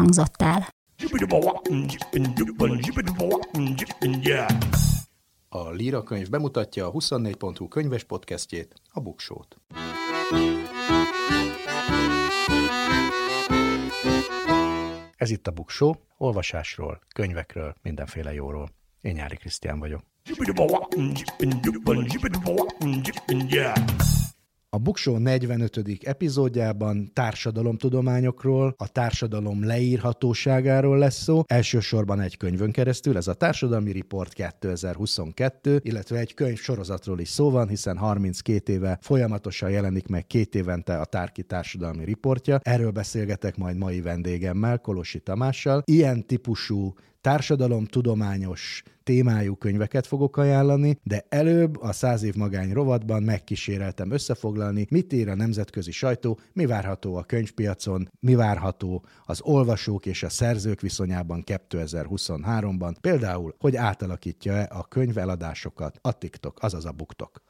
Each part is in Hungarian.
hangzott el. A Líra könyv bemutatja a 24.hu könyves podcastjét, a Buksót. Ez itt a Buksó, olvasásról, könyvekről, mindenféle jóról. Én Nyári Krisztián vagyok. A Buksó 45. epizódjában társadalomtudományokról, a társadalom leírhatóságáról lesz szó, elsősorban egy könyvön keresztül, ez a Társadalmi Report 2022, illetve egy könyv sorozatról is szó van, hiszen 32 éve folyamatosan jelenik meg két évente a Tárki Társadalmi Riportja. Erről beszélgetek majd mai vendégemmel, Kolosi Tamással. Ilyen típusú társadalomtudományos témájú könyveket fogok ajánlani, de előbb a száz év magány rovatban megkíséreltem összefoglalni, mit ír a nemzetközi sajtó, mi várható a könyvpiacon, mi várható az olvasók és a szerzők viszonyában 2023-ban, például, hogy átalakítja-e a könyveladásokat a TikTok, azaz a BukTok.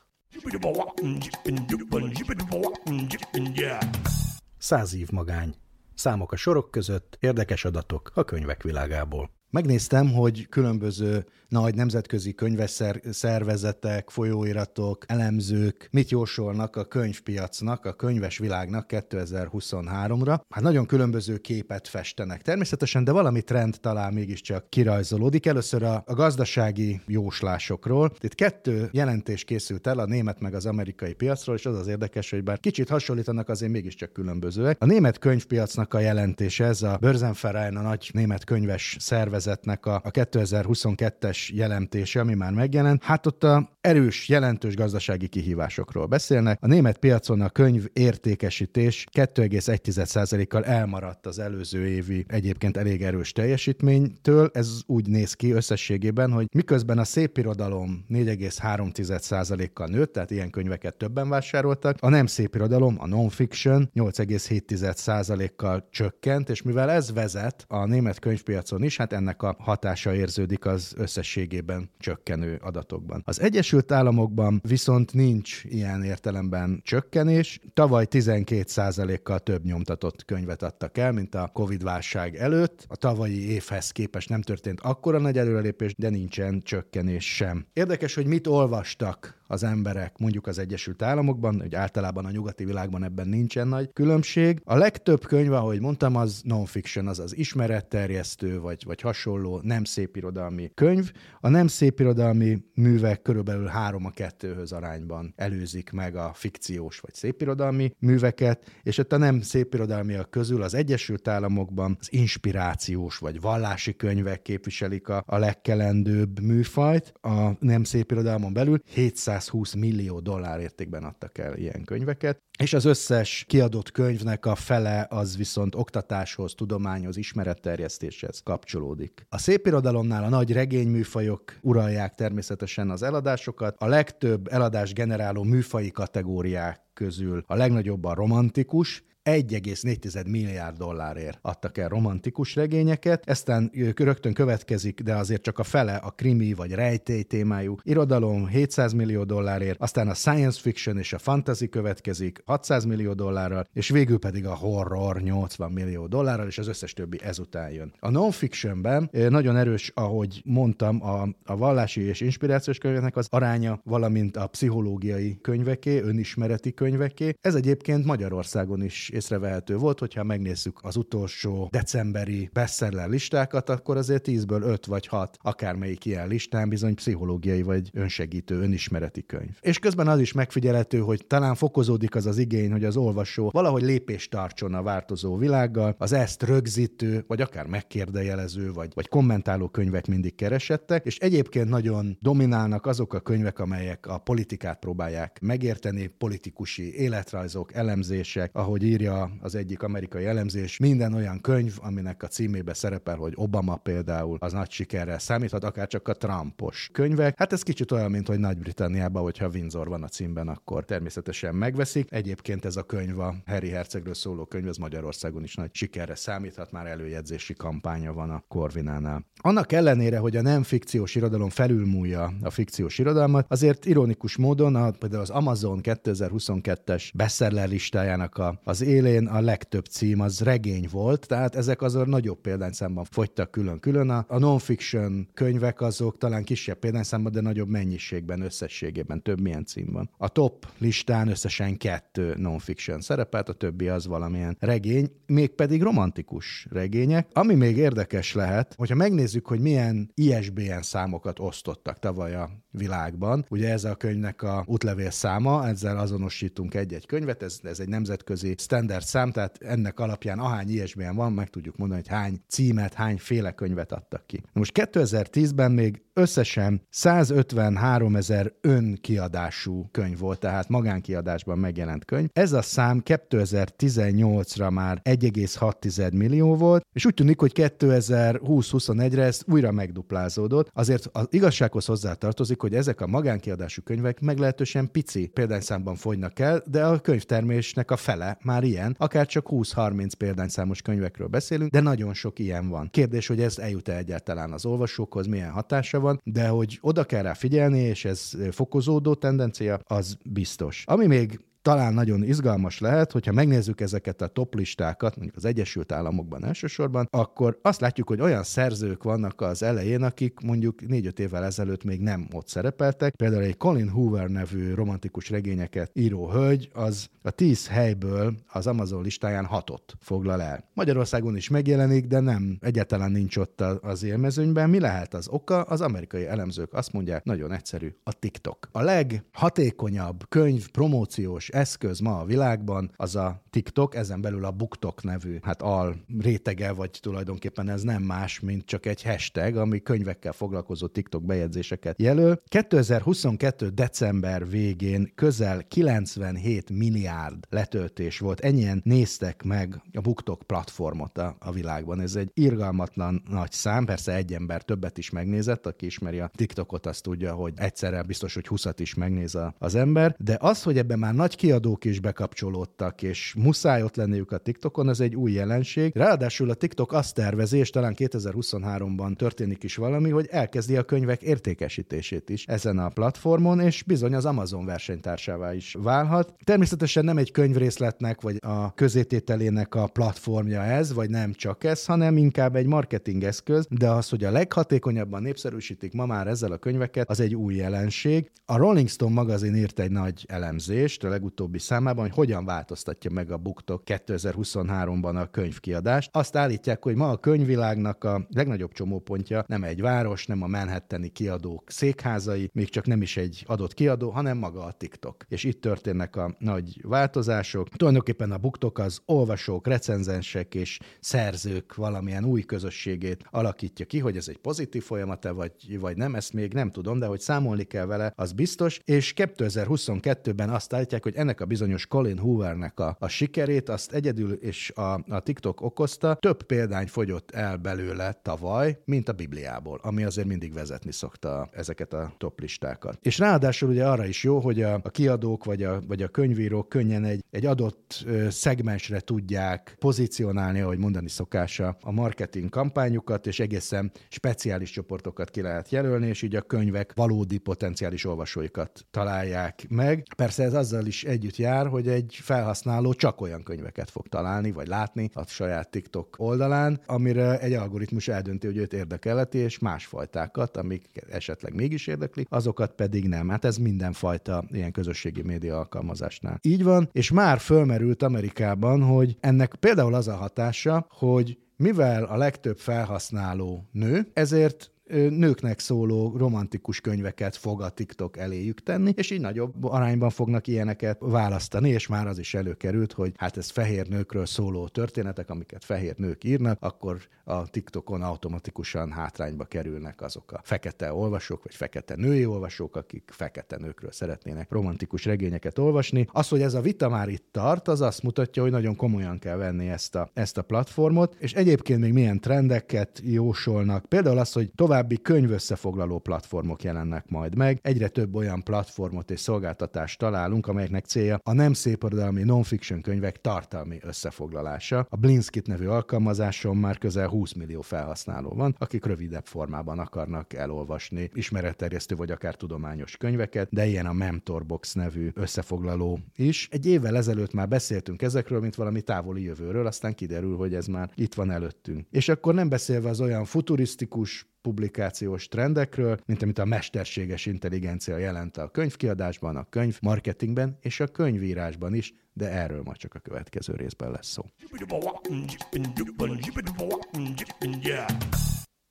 Száz év magány. Számok a sorok között, érdekes adatok a könyvek világából. Megnéztem, hogy különböző nagy nemzetközi könyves szervezetek, folyóiratok, elemzők mit jósolnak a könyvpiacnak, a könyves világnak 2023-ra. Hát nagyon különböző képet festenek természetesen, de valami trend talán mégiscsak kirajzolódik. Először a, a gazdasági jóslásokról. Itt kettő jelentés készült el a német meg az amerikai piacról, és az az érdekes, hogy bár kicsit hasonlítanak, azért mégiscsak különbözőek. A német könyvpiacnak a jelentése, ez a Börsenverein, a nagy német könyves szervezetnek a, a 2022-es jelentése, ami már megjelent, hát ott a erős, jelentős gazdasági kihívásokról beszélnek. A német piacon a könyv értékesítés 2,1%-kal elmaradt az előző évi egyébként elég erős teljesítménytől. Ez úgy néz ki összességében, hogy miközben a szépirodalom 4,3%-kal nőtt, tehát ilyen könyveket többen vásároltak, a nem szépirodalom, a non-fiction 8,7%-kal csökkent, és mivel ez vezet a német könyvpiacon is, hát ennek a hatása érződik az összes összességében csökkenő adatokban. Az Egyesült Államokban viszont nincs ilyen értelemben csökkenés. Tavaly 12%-kal több nyomtatott könyvet adtak el, mint a Covid-válság előtt. A tavalyi évhez képest nem történt akkora nagy előrelépés, de nincsen csökkenés sem. Érdekes, hogy mit olvastak az emberek mondjuk az Egyesült Államokban, hogy általában a nyugati világban ebben nincsen nagy különbség. A legtöbb könyv, ahogy mondtam, az non-fiction, az az ismeretterjesztő, vagy, vagy hasonló nem szép irodalmi könyv. A nem szép irodalmi művek körülbelül három a kettőhöz arányban előzik meg a fikciós vagy szépirodalmi műveket, és ott a nem szépirodalmiak közül az Egyesült Államokban az inspirációs vagy vallási könyvek képviselik a, a legkelendőbb műfajt, a nem szépirodalmon belül 700 120 millió dollár értékben adtak el ilyen könyveket, és az összes kiadott könyvnek a fele az viszont oktatáshoz, tudományhoz, ismeretterjesztéshez kapcsolódik. A szépirodalomnál a nagy regényműfajok uralják természetesen az eladásokat, a legtöbb eladás generáló műfai kategóriák közül a legnagyobb a romantikus, 1,4 milliárd dollárért adtak el romantikus regényeket, eztán rögtön következik, de azért csak a fele a krimi vagy rejtély témájú irodalom 700 millió dollárért, aztán a science fiction és a fantasy következik 600 millió dollárral, és végül pedig a horror 80 millió dollárral, és az összes többi ezután jön. A non-fictionben nagyon erős, ahogy mondtam, a, a vallási és inspirációs könyveknek az aránya, valamint a pszichológiai könyveké, önismereti könyveké. Ez egyébként Magyarországon is észrevehető volt, hogyha megnézzük az utolsó decemberi bestseller listákat, akkor azért 10-ből 5 vagy 6 akármelyik ilyen listán bizony pszichológiai vagy önsegítő, önismereti könyv. És közben az is megfigyelhető, hogy talán fokozódik az az igény, hogy az olvasó valahogy lépést tartson a változó világgal, az ezt rögzítő, vagy akár megkérdejelező, vagy, vagy kommentáló könyvek mindig keresettek, és egyébként nagyon dominálnak azok a könyvek, amelyek a politikát próbálják megérteni, politikusi életrajzok, elemzések, ahogy ír írja az egyik amerikai elemzés, minden olyan könyv, aminek a címébe szerepel, hogy Obama például, az nagy sikerrel számíthat, akár csak a Trumpos könyvek. Hát ez kicsit olyan, mint hogy Nagy-Britanniában, hogyha Windsor van a címben, akkor természetesen megveszik. Egyébként ez a könyv, a Harry Hercegről szóló könyv, ez Magyarországon is nagy sikerre számíthat, már előjegyzési kampánya van a Corvinánál. Annak ellenére, hogy a nem fikciós irodalom felülmúlja a fikciós irodalmat, azért ironikus módon a, például az Amazon 2022-es bestseller listájának a, az élén a legtöbb cím az regény volt, tehát ezek azon nagyobb példányszámban fogytak külön-külön. A, non-fiction könyvek azok talán kisebb példányszámban, de nagyobb mennyiségben, összességében több milyen cím van. A top listán összesen kettő non-fiction szerepelt, a többi az valamilyen regény, mégpedig romantikus regények. Ami még érdekes lehet, hogyha megnézzük, hogy milyen ISBN számokat osztottak tavaly a világban. Ugye ez a könyvnek a útlevél száma, ezzel azonosítunk egy-egy könyvet, ez, ez egy nemzetközi standard szám, tehát ennek alapján ahány ISBN van, meg tudjuk mondani, hogy hány címet, hány féle könyvet adtak ki. Na most 2010-ben még összesen 153 ezer önkiadású könyv volt, tehát magánkiadásban megjelent könyv. Ez a szám 2018-ra már 1,6 millió volt, és úgy tűnik, hogy 2020-21-re ez újra megduplázódott. Azért az igazsághoz hozzátartozik, hogy ezek a magánkiadású könyvek meglehetősen pici példányszámban fogynak el, de a könyvtermésnek a fele már ilyen, akár csak 20-30 példányszámos könyvekről beszélünk, de nagyon sok ilyen van. Kérdés, hogy ez eljut-e egyáltalán az olvasókhoz, milyen hatása van, de hogy oda kell rá figyelni, és ez fokozódó tendencia, az biztos. Ami még talán nagyon izgalmas lehet, hogyha megnézzük ezeket a toplistákat, mondjuk az Egyesült Államokban elsősorban, akkor azt látjuk, hogy olyan szerzők vannak az elején, akik mondjuk négy-öt évvel ezelőtt még nem ott szerepeltek. Például egy Colin Hoover nevű romantikus regényeket író hölgy, az a tíz helyből az Amazon listáján hatot foglal el. Magyarországon is megjelenik, de nem, egyáltalán nincs ott az élmezőnyben. Mi lehet az oka? Az amerikai elemzők azt mondják, nagyon egyszerű, a TikTok. A leghatékonyabb könyv promóciós eszköz ma a világban az a TikTok, ezen belül a BookTok nevű, hát al rétege, vagy tulajdonképpen ez nem más, mint csak egy hashtag, ami könyvekkel foglalkozó TikTok bejegyzéseket jelöl. 2022. december végén közel 97 milliárd letöltés volt. Ennyien néztek meg a BookTok platformot a, a világban. Ez egy irgalmatlan nagy szám, persze egy ember többet is megnézett, aki ismeri a TikTokot, azt tudja, hogy egyszerre biztos, hogy 20 is megnéz a, az ember, de az, hogy ebben már nagy kiadók is bekapcsolódtak, és muszáj ott lenniük a TikTokon, az egy új jelenség. Ráadásul a TikTok azt tervezi, és talán 2023-ban történik is valami, hogy elkezdi a könyvek értékesítését is ezen a platformon, és bizony az Amazon versenytársává is válhat. Természetesen nem egy könyvrészletnek, vagy a közétételének a platformja ez, vagy nem csak ez, hanem inkább egy marketing eszköz, de az, hogy a leghatékonyabban népszerűsítik ma már ezzel a könyveket, az egy új jelenség. A Rolling Stone magazin írt egy nagy elemzést a legutóbbi számában, hogy hogyan változtatja meg a BookTok 2023-ban a könyvkiadást. Azt állítják, hogy ma a könyvvilágnak a legnagyobb csomópontja nem egy város, nem a Manhattani kiadók székházai, még csak nem is egy adott kiadó, hanem maga a TikTok. És itt történnek a nagy változások. Tulajdonképpen a BookTok az olvasók, recenzensek és szerzők valamilyen új közösségét alakítja ki, hogy ez egy pozitív folyamat-e, vagy, vagy nem, ezt még nem tudom, de hogy számolni kell vele, az biztos. És 2022-ben azt állítják, hogy ennek a bizonyos Colin Hoovernek a, a sikerét, azt egyedül és a, a TikTok okozta. Több példány fogyott el belőle tavaly, mint a Bibliából, ami azért mindig vezetni szokta ezeket a top listákat. És ráadásul ugye arra is jó, hogy a, a kiadók vagy a, vagy a könyvírók könnyen egy, egy adott szegmensre tudják pozícionálni, ahogy mondani szokása, a marketing kampányukat, és egészen speciális csoportokat ki lehet jelölni, és így a könyvek valódi potenciális olvasóikat találják meg. Persze ez azzal is együtt jár, hogy egy felhasználó csak olyan könyveket fog találni, vagy látni a saját TikTok oldalán, amire egy algoritmus eldönti, hogy őt érdekeleti, és másfajtákat, amik esetleg mégis érdeklik, azokat pedig nem. Hát ez mindenfajta ilyen közösségi média alkalmazásnál. Így van, és már fölmerült Amerikában, hogy ennek például az a hatása, hogy mivel a legtöbb felhasználó nő, ezért nőknek szóló romantikus könyveket fog a TikTok eléjük tenni, és így nagyobb arányban fognak ilyeneket választani, és már az is előkerült, hogy hát ez fehér nőkről szóló történetek, amiket fehér nők írnak, akkor a TikTokon automatikusan hátrányba kerülnek azok a fekete olvasók, vagy fekete női olvasók, akik fekete nőkről szeretnének romantikus regényeket olvasni. Az, hogy ez a vita már itt tart, az azt mutatja, hogy nagyon komolyan kell venni ezt a, ezt a platformot, és egyébként még milyen trendeket jósolnak. Például az, hogy további könyvösszefoglaló platformok jelennek majd meg. Egyre több olyan platformot és szolgáltatást találunk, amelyeknek célja a nem szépirodalmi non-fiction könyvek tartalmi összefoglalása. A Blinskit nevű alkalmazáson már közel 20 millió felhasználó van, akik rövidebb formában akarnak elolvasni ismeretterjesztő vagy akár tudományos könyveket, de ilyen a Memtorbox nevű összefoglaló is. Egy évvel ezelőtt már beszéltünk ezekről, mint valami távoli jövőről, aztán kiderül, hogy ez már itt van előttünk. És akkor nem beszélve az olyan futurisztikus publikációs trendekről, mint amit a mesterséges intelligencia jelent a könyvkiadásban, a könyv marketingben és a könyvírásban is, de erről majd csak a következő részben lesz szó.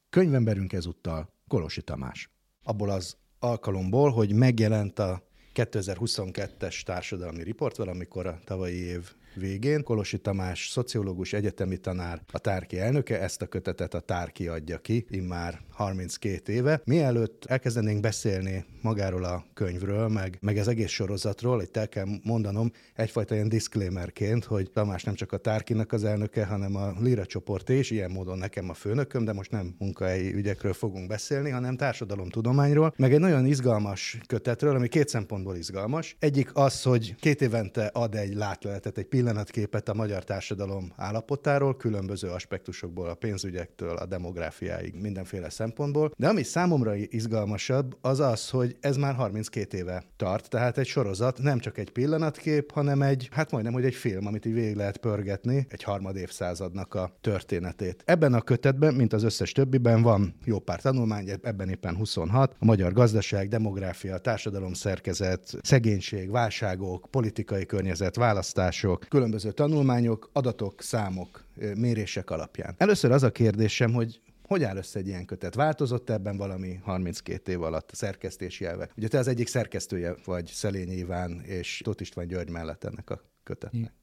Könyvemberünk ezúttal Kolosi Tamás. Abból az alkalomból, hogy megjelent a 2022-es társadalmi riport, valamikor a tavalyi év végén. Kolosi Tamás, szociológus, egyetemi tanár, a Tárki elnöke, ezt a kötetet a Tárki adja ki, immár 32 éve. Mielőtt elkezdenénk beszélni magáról a könyvről, meg, meg az egész sorozatról, itt el kell mondanom egyfajta ilyen disclaimerként, hogy Tamás nem csak a Tárkinak az elnöke, hanem a Lira csoport és ilyen módon nekem a főnököm, de most nem munkahelyi ügyekről fogunk beszélni, hanem társadalomtudományról, meg egy nagyon izgalmas kötetről, ami két szempontból izgalmas. Egyik az, hogy két évente ad egy látleletet, egy pillanatképet a magyar társadalom állapotáról, különböző aspektusokból, a pénzügyektől, a demográfiáig, mindenféle szempontból. De ami számomra izgalmasabb, az az, hogy ez már 32 éve tart, tehát egy sorozat, nem csak egy pillanatkép, hanem egy, hát majdnem, hogy egy film, amit így végig lehet pörgetni, egy harmad évszázadnak a történetét. Ebben a kötetben, mint az összes többiben van jó pár tanulmány, ebben éppen 26, a magyar gazdaság, demográfia, társadalom szerkezet, szegénység, válságok, politikai környezet, választások, különböző tanulmányok, adatok, számok, mérések alapján. Először az a kérdésem, hogy hogy áll össze egy ilyen kötet? Változott ebben valami 32 év alatt a szerkesztési elve? Ugye te az egyik szerkesztője vagy Szelényi Iván és Tóth István György mellett ennek a kötetnek.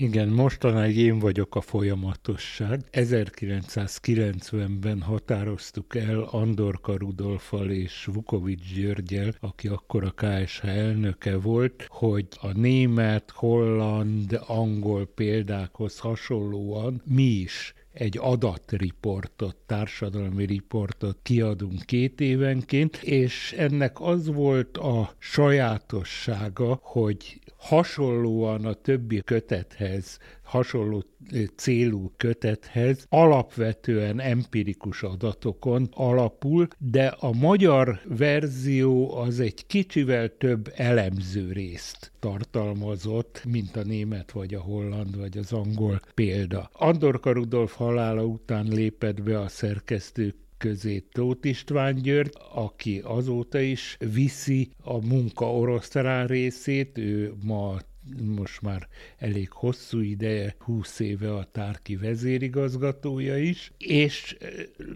Igen, mostanáig én vagyok a folyamatosság. 1990-ben határoztuk el Andorka Rudolfal és Vukovics Györgyel, aki akkor a KSH elnöke volt, hogy a német, holland, angol példákhoz hasonlóan mi is egy adatriportot, társadalmi riportot kiadunk két évenként, és ennek az volt a sajátossága, hogy hasonlóan a többi kötethez, hasonló célú kötethez alapvetően empirikus adatokon alapul, de a magyar verzió az egy kicsivel több elemző részt tartalmazott, mint a német, vagy a holland, vagy az angol példa. Andorka Rudolf halála után lépett be a szerkesztők közé Tóth István György, aki azóta is viszi a munka orosztrán részét, ő ma most már elég hosszú ideje, 20 éve a tárki vezérigazgatója is, és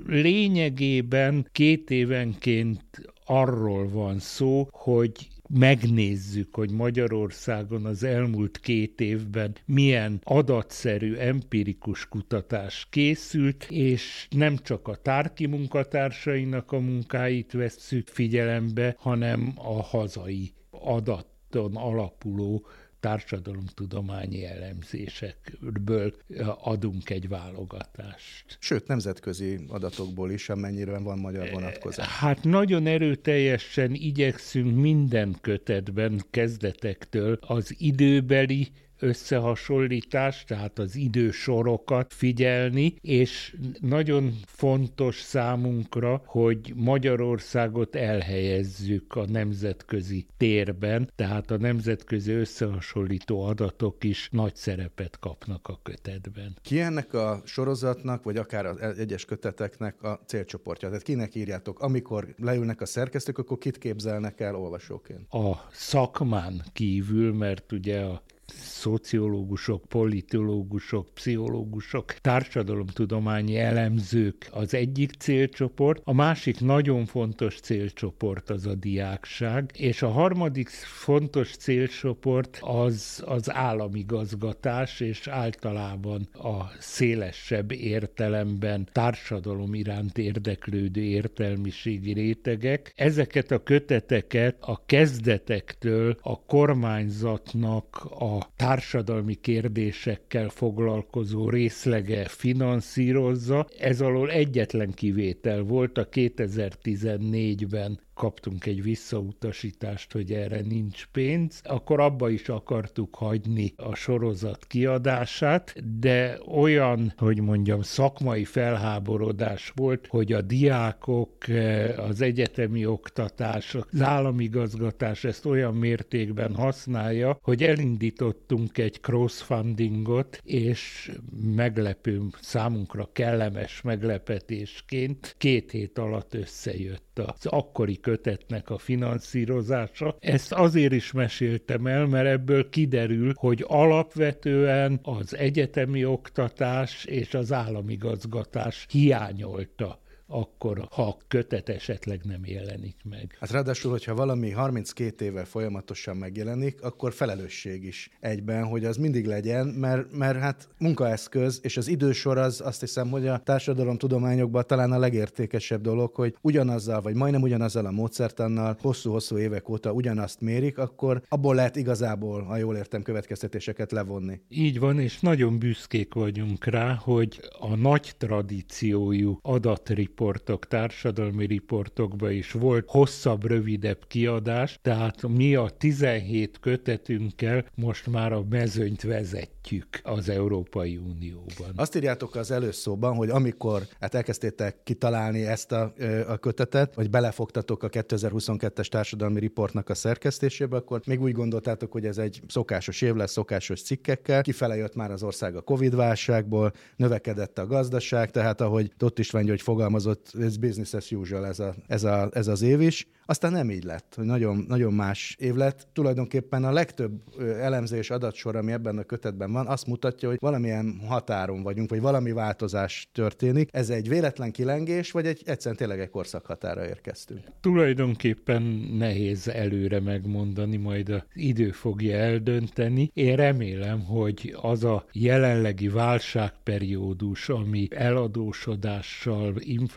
lényegében két évenként arról van szó, hogy megnézzük, hogy Magyarországon az elmúlt két évben milyen adatszerű, empirikus kutatás készült, és nem csak a tárki munkatársainak a munkáit vesszük figyelembe, hanem a hazai adaton alapuló társadalomtudományi elemzésekből adunk egy válogatást. Sőt, nemzetközi adatokból is, amennyire van magyar vonatkozás. Hát nagyon erőteljesen igyekszünk minden kötetben kezdetektől az időbeli összehasonlítás, tehát az idősorokat figyelni, és nagyon fontos számunkra, hogy Magyarországot elhelyezzük a nemzetközi térben, tehát a nemzetközi összehasonlító adatok is nagy szerepet kapnak a kötetben. Ki ennek a sorozatnak, vagy akár az egyes köteteknek a célcsoportja? Tehát kinek írjátok? Amikor leülnek a szerkesztők, akkor kit képzelnek el olvasóként? A szakmán kívül, mert ugye a szociológusok, politológusok, pszichológusok, társadalomtudományi elemzők az egyik célcsoport, a másik nagyon fontos célcsoport az a diákság, és a harmadik fontos célcsoport az az államigazgatás, és általában a szélesebb értelemben társadalom iránt érdeklődő értelmiségi rétegek. Ezeket a köteteket a kezdetektől a kormányzatnak a társadalmi kérdésekkel foglalkozó részlege finanszírozza. Ez alól egyetlen kivétel volt a 2014-ben kaptunk egy visszautasítást, hogy erre nincs pénz, akkor abba is akartuk hagyni a sorozat kiadását, de olyan, hogy mondjam, szakmai felháborodás volt, hogy a diákok, az egyetemi oktatás, az államigazgatás ezt olyan mértékben használja, hogy elindítottunk egy crossfundingot, és meglepő, számunkra kellemes meglepetésként két hét alatt összejött az akkori kötetnek a finanszírozása. Ezt azért is meséltem el, mert ebből kiderül, hogy alapvetően az egyetemi oktatás és az államigazgatás hiányolta akkor, ha a kötet esetleg nem jelenik meg. Hát ráadásul, hogyha valami 32 éve folyamatosan megjelenik, akkor felelősség is egyben, hogy az mindig legyen, mert, mert hát munkaeszköz, és az idősor az azt hiszem, hogy a társadalomtudományokban talán a legértékesebb dolog, hogy ugyanazzal, vagy majdnem ugyanazzal a módszertannal hosszú-hosszú évek óta ugyanazt mérik, akkor abból lehet igazából, ha jól értem, következtetéseket levonni. Így van, és nagyon büszkék vagyunk rá, hogy a nagy tradíciójú adatriport riportok, társadalmi riportokban is volt hosszabb, rövidebb kiadás, tehát mi a 17 kötetünkkel most már a mezőnyt vezetjük az Európai Unióban. Azt írjátok az előszóban, hogy amikor hát elkezdtétek kitalálni ezt a, a kötetet, vagy belefogtatok a 2022-es társadalmi riportnak a szerkesztésébe, akkor még úgy gondoltátok, hogy ez egy szokásos év lesz, szokásos cikkekkel. Kifele jött már az ország a Covid-válságból, növekedett a gazdaság, tehát ahogy Tott István hogy fogalmazott, ott ez business as usual ez, a, ez, a, ez az év is. Aztán nem így lett, hogy nagyon, nagyon más év lett. Tulajdonképpen a legtöbb elemzés adatsor, ami ebben a kötetben van, azt mutatja, hogy valamilyen határon vagyunk, vagy valami változás történik. Ez egy véletlen kilengés, vagy egy egyszerűen tényleg egy korszakhatára érkeztünk? Tulajdonképpen nehéz előre megmondani, majd az idő fogja eldönteni. Én remélem, hogy az a jelenlegi válságperiódus, ami eladósodással, inflációval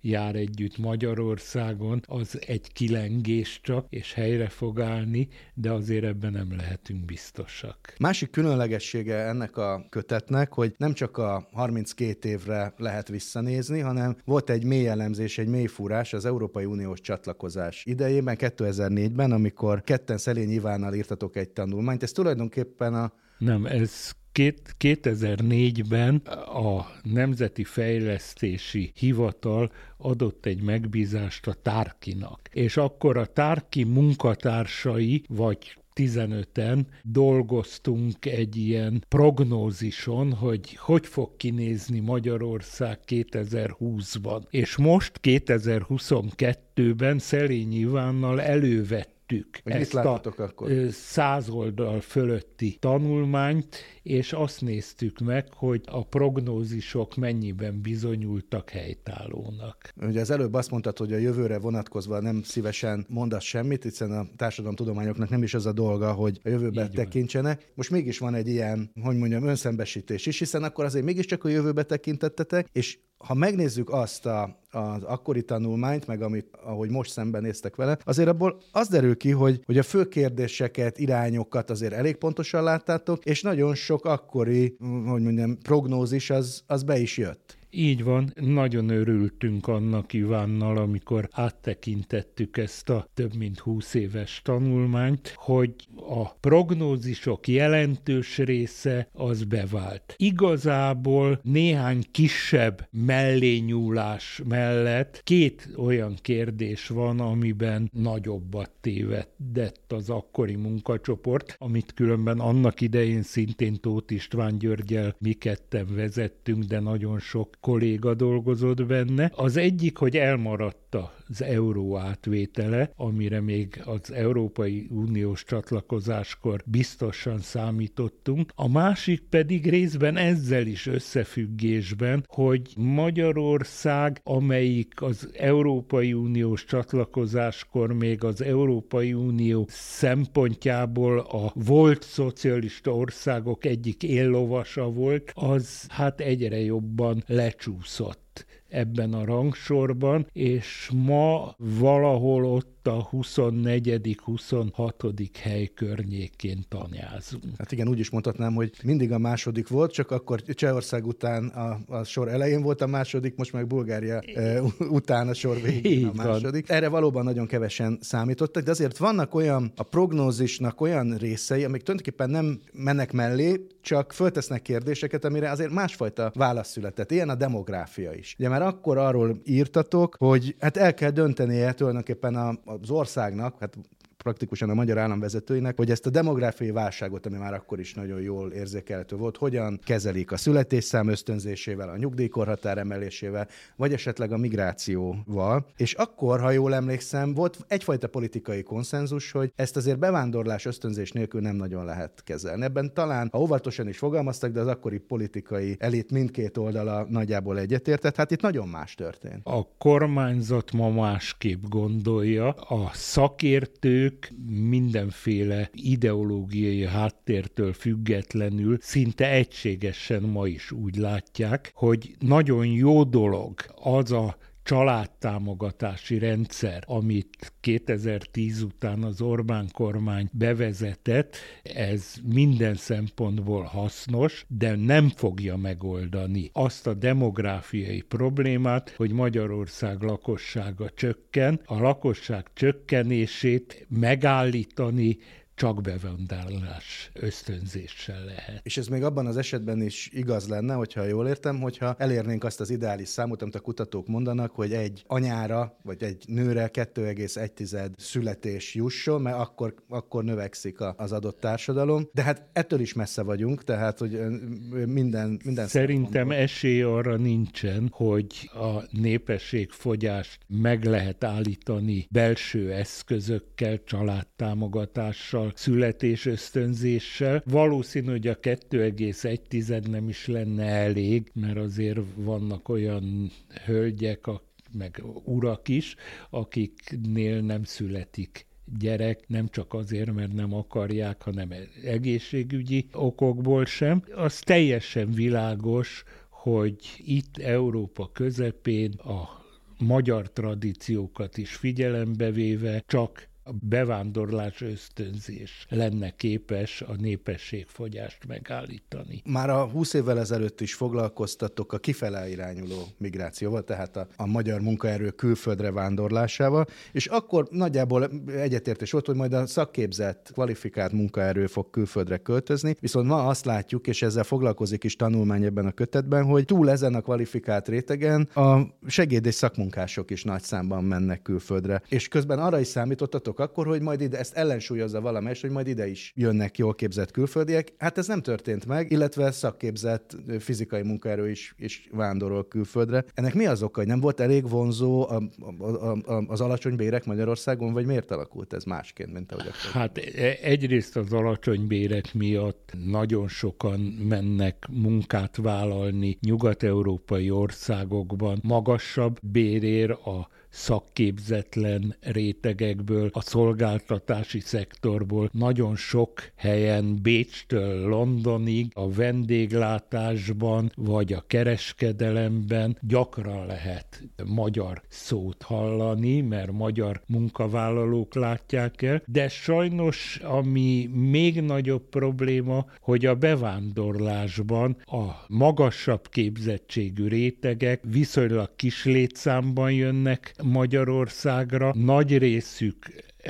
jár együtt Magyarországon, az egy kilengés csak, és helyre fog állni, de azért ebben nem lehetünk biztosak. Másik különlegessége ennek a kötetnek, hogy nem csak a 32 évre lehet visszanézni, hanem volt egy mély elemzés, egy mély fúrás az Európai Uniós csatlakozás idejében, 2004-ben, amikor ketten Szelény Ivánnal írtatok egy tanulmányt. Ez tulajdonképpen a nem, ez 2004-ben a Nemzeti Fejlesztési Hivatal adott egy megbízást a Tárkinak. És akkor a Tárki munkatársai, vagy 15-en dolgoztunk egy ilyen prognózison, hogy hogy fog kinézni Magyarország 2020-ban. És most 2022-ben Szelényi Ivánnal elővett vettük Hogy ezt a akkor? száz oldal fölötti tanulmányt, és azt néztük meg, hogy a prognózisok mennyiben bizonyultak helytállónak. Ugye az előbb azt mondtad, hogy a jövőre vonatkozva nem szívesen mondasz semmit, hiszen a társadalomtudományoknak nem is az a dolga, hogy a jövőbe Így tekintsenek. Van. Most mégis van egy ilyen, hogy mondjam, önszembesítés is, hiszen akkor azért mégiscsak a jövőbe tekintettetek, és ha megnézzük azt a, az akkori tanulmányt, meg amit, ahogy most szembenéztek vele, azért abból az derül ki, hogy, hogy a fő kérdéseket, irányokat azért elég pontosan láttátok, és nagyon sok akkori, hogy mondjam, prognózis az, az be is jött. Így van, nagyon örültünk annak Ivánnal, amikor áttekintettük ezt a több mint 20 éves tanulmányt, hogy a prognózisok jelentős része az bevált. Igazából néhány kisebb mellényúlás mellett két olyan kérdés van, amiben nagyobbat tévedett az akkori munkacsoport, amit különben annak idején szintén Tóth István Györgyel mi ketten vezettünk, de nagyon sok kolléga dolgozott benne. Az egyik, hogy elmaradt az euró átvétele, amire még az Európai Uniós csatlakozáskor biztosan számítottunk. A másik pedig részben ezzel is összefüggésben, hogy Magyarország, amelyik az Európai Uniós csatlakozáskor még az Európai Unió szempontjából a volt szocialista országok egyik éllovasa volt, az hát egyre jobban lecsúszott ebben a rangsorban, és ma valahol ott a 24.-26. hely környékén tanyázunk. Hát igen, úgy is mondhatnám, hogy mindig a második volt, csak akkor Csehország után a, a sor elején volt a második, most meg Bulgária e, után a sor végén a második. Erre valóban nagyon kevesen számítottak, de azért vannak olyan a prognózisnak olyan részei, amik tulajdonképpen nem mennek mellé, csak föltesznek kérdéseket, amire azért másfajta válasz született. Ilyen a demográfia is. Ugye már akkor arról írtatok, hogy hát el kell döntenie tulajdonképpen a, az országnak, hát praktikusan a magyar államvezetőinek, hogy ezt a demográfiai válságot, ami már akkor is nagyon jól érzékelhető volt, hogyan kezelik a születésszám ösztönzésével, a nyugdíjkorhatár emelésével, vagy esetleg a migrációval. És akkor, ha jól emlékszem, volt egyfajta politikai konszenzus, hogy ezt azért bevándorlás ösztönzés nélkül nem nagyon lehet kezelni. Ebben talán, ha óvatosan is fogalmaztak, de az akkori politikai elit mindkét oldala nagyjából egyetértett. Hát itt nagyon más történt. A kormányzat ma másképp gondolja, a szakértők ők mindenféle ideológiai háttértől függetlenül szinte egységesen ma is úgy látják, hogy nagyon jó dolog az a családtámogatási rendszer, amit 2010 után az Orbán kormány bevezetett, ez minden szempontból hasznos, de nem fogja megoldani azt a demográfiai problémát, hogy Magyarország lakossága csökken. A lakosság csökkenését megállítani csak bevándorlás ösztönzéssel lehet. És ez még abban az esetben is igaz lenne, hogyha jól értem, hogyha elérnénk azt az ideális számot, amit a kutatók mondanak, hogy egy anyára vagy egy nőre 2,1 születés jusson, mert akkor, akkor növekszik az adott társadalom. De hát ettől is messze vagyunk, tehát hogy minden, minden Szerintem esély arra nincsen, hogy a népességfogyást meg lehet állítani belső eszközökkel, családtámogatással, születés ösztönzéssel. Valószínű, hogy a 2,1 nem is lenne elég, mert azért vannak olyan hölgyek, meg urak is, akiknél nem születik gyerek, nem csak azért, mert nem akarják, hanem egészségügyi okokból sem. Az teljesen világos, hogy itt Európa közepén a magyar tradíciókat is figyelembe véve csak a bevándorlás ösztönzés lenne képes a népességfogyást megállítani. Már a 20 évvel ezelőtt is foglalkoztattok a kifele irányuló migrációval, tehát a, a magyar munkaerő külföldre vándorlásával, és akkor nagyjából egyetértés volt, hogy majd a szakképzett, kvalifikált munkaerő fog külföldre költözni, viszont ma azt látjuk, és ezzel foglalkozik is tanulmány ebben a kötetben, hogy túl ezen a kvalifikált rétegen a segéd és szakmunkások is nagy számban mennek külföldre. És közben arra is számítottatok, gondoltok akkor, hogy majd ide, ezt ellensúlyozza valamelyes, hogy majd ide is jönnek jól képzett külföldiek. Hát ez nem történt meg, illetve szakképzett fizikai munkaerő is, is vándorol külföldre. Ennek mi az oka, hogy nem volt elég vonzó a, a, a, az alacsony bérek Magyarországon, vagy miért alakult ez másként, mint ahogy akkor? Hát e, egyrészt az alacsony bérek miatt nagyon sokan mennek munkát vállalni nyugat-európai országokban. Magasabb bérér a szakképzetlen rétegekből, a szolgáltatási szektorból, nagyon sok helyen Bécstől Londonig, a vendéglátásban vagy a kereskedelemben gyakran lehet magyar szót hallani, mert magyar munkavállalók látják el, de sajnos ami még nagyobb probléma, hogy a bevándorlásban a magasabb képzettségű rétegek viszonylag kis létszámban jönnek Magyarországra. Nagy részük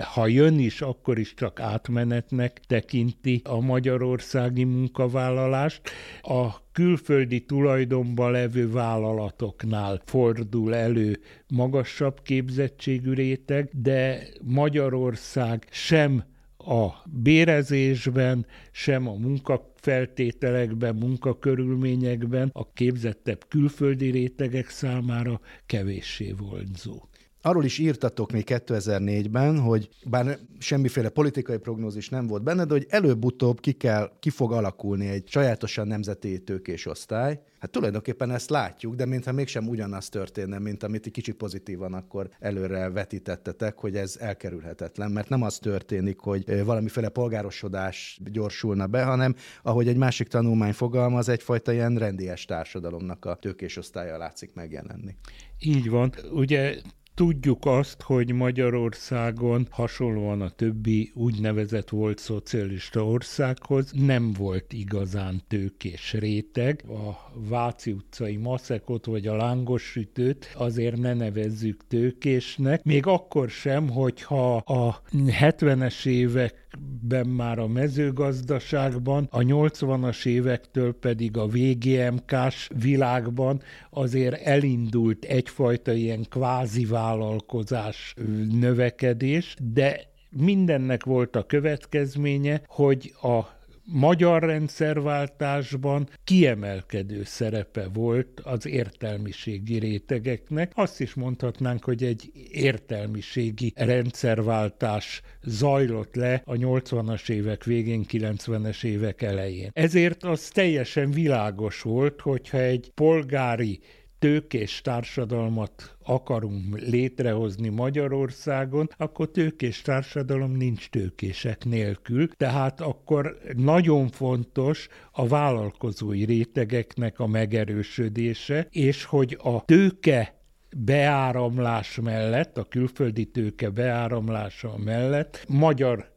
ha jön is, akkor is csak átmenetnek tekinti a magyarországi munkavállalást. A külföldi tulajdonban levő vállalatoknál fordul elő magasabb képzettségű réteg, de Magyarország sem a bérezésben, sem a munkafeltételekben, munkakörülményekben a képzettebb külföldi rétegek számára kevéssé vonzó. Arról is írtatok még 2004-ben, hogy bár semmiféle politikai prognózis nem volt benne, de hogy előbb-utóbb ki, kell, ki fog alakulni egy sajátosan nemzeti tőkés osztály. Hát tulajdonképpen ezt látjuk, de mintha mégsem ugyanaz történne, mint amit egy kicsit pozitívan akkor előre vetítettetek, hogy ez elkerülhetetlen, mert nem az történik, hogy valamiféle polgárosodás gyorsulna be, hanem ahogy egy másik tanulmány fogalmaz, egyfajta ilyen rendies társadalomnak a tőkés osztálya látszik megjelenni. Így van. Ugye Tudjuk azt, hogy Magyarországon hasonlóan a többi úgynevezett volt szocialista országhoz nem volt igazán tőkés réteg. A Váci utcai maszekot vagy a lángos sütőt azért ne nevezzük tőkésnek, még akkor sem, hogyha a 70-es évek ben már a mezőgazdaságban, a 80-as évektől pedig a VGMK-s világban azért elindult egyfajta ilyen kvázi vállalkozás növekedés, de mindennek volt a következménye, hogy a magyar rendszerváltásban kiemelkedő szerepe volt az értelmiségi rétegeknek. Azt is mondhatnánk, hogy egy értelmiségi rendszerváltás zajlott le a 80-as évek végén, 90-es évek elején. Ezért az teljesen világos volt, hogyha egy polgári tőkés társadalmat akarunk létrehozni Magyarországon, akkor tőkés társadalom nincs tőkések nélkül, tehát akkor nagyon fontos a vállalkozói rétegeknek a megerősödése, és hogy a tőke beáramlás mellett, a külföldi tőke beáramlása mellett magyar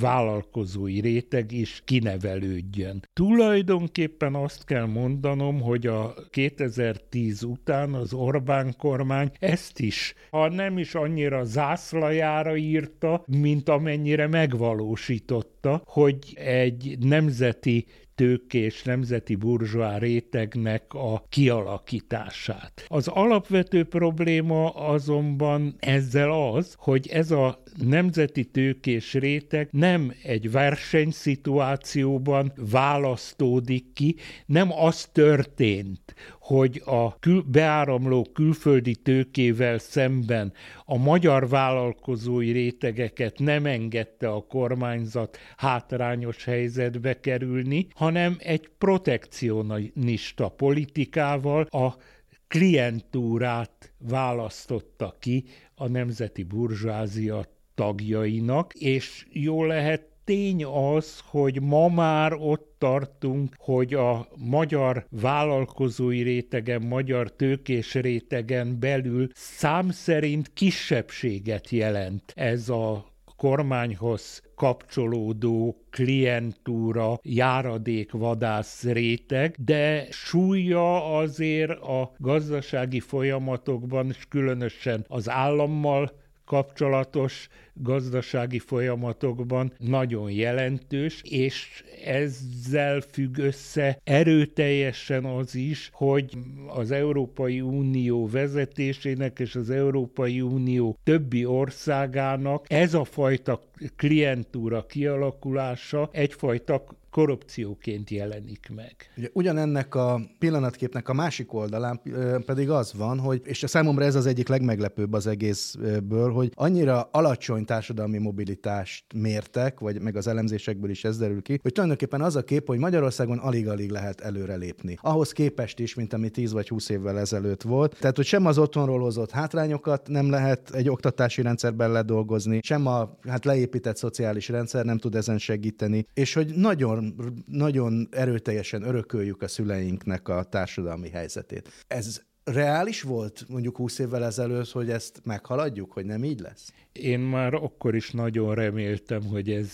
vállalkozói réteg is kinevelődjön. Tulajdonképpen azt kell mondanom, hogy a 2010 után az Orbán kormány ezt is, ha nem is annyira zászlajára írta, mint amennyire megvalósította, hogy egy nemzeti tőkés nemzeti burzsóá rétegnek a kialakítását. Az alapvető probléma azonban ezzel az, hogy ez a nemzeti tőkés réteg nem egy versenyszituációban választódik ki, nem az történt, hogy a kül- beáramló külföldi tőkével szemben a magyar vállalkozói rétegeket nem engedte a kormányzat hátrányos helyzetbe kerülni, hanem egy protekcionista politikával a klientúrát választotta ki a nemzeti burzsázia tagjainak, és jól lehet tény az, hogy ma már ott tartunk, hogy a magyar vállalkozói rétegen, magyar tőkés rétegen belül szám szerint kisebbséget jelent ez a kormányhoz kapcsolódó klientúra, járadékvadász réteg, de súlya azért a gazdasági folyamatokban, és különösen az állammal kapcsolatos gazdasági folyamatokban nagyon jelentős, és ezzel függ össze erőteljesen az is, hogy az Európai Unió vezetésének és az Európai Unió többi országának ez a fajta klientúra kialakulása egyfajta korrupcióként jelenik meg. Ugye, ugyanennek a pillanatképnek a másik oldalán pedig az van, hogy, és a számomra ez az egyik legmeglepőbb az egészből, hogy annyira alacsony társadalmi mobilitást mértek, vagy meg az elemzésekből is ez derül ki, hogy tulajdonképpen az a kép, hogy Magyarországon alig-alig lehet előrelépni. Ahhoz képest is, mint ami 10 vagy 20 évvel ezelőtt volt. Tehát, hogy sem az otthonról hozott hátrányokat nem lehet egy oktatási rendszerben ledolgozni, sem a hát leépített szociális rendszer nem tud ezen segíteni, és hogy nagyon nagyon erőteljesen örököljük a szüleinknek a társadalmi helyzetét. Ez reális volt mondjuk 20 évvel ezelőtt, hogy ezt meghaladjuk, hogy nem így lesz? Én már akkor is nagyon reméltem, hogy ez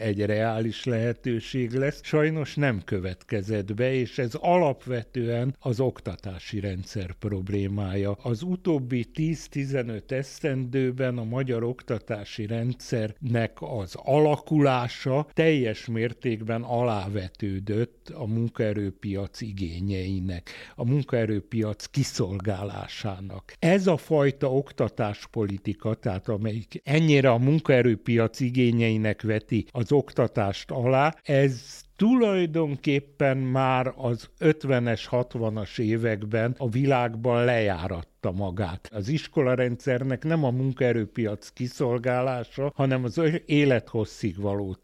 egy reális lehetőség lesz. Sajnos nem következett be, és ez alapvetően az oktatási rendszer problémája. Az utóbbi 10-15 esztendőben a magyar oktatási rendszernek az alakulása teljes mértékben alávetődött a munkaerőpiac igényeinek. A munkaerőpiac kiszolgálásának. Ez a fajta oktatáspolitika, tehát amelyik ennyire a munkaerőpiac igényeinek veti az oktatást alá, ez tulajdonképpen már az 50-es, 60-as években a világban lejáratta magát. Az iskolarendszernek nem a munkaerőpiac kiszolgálása, hanem az élethosszig való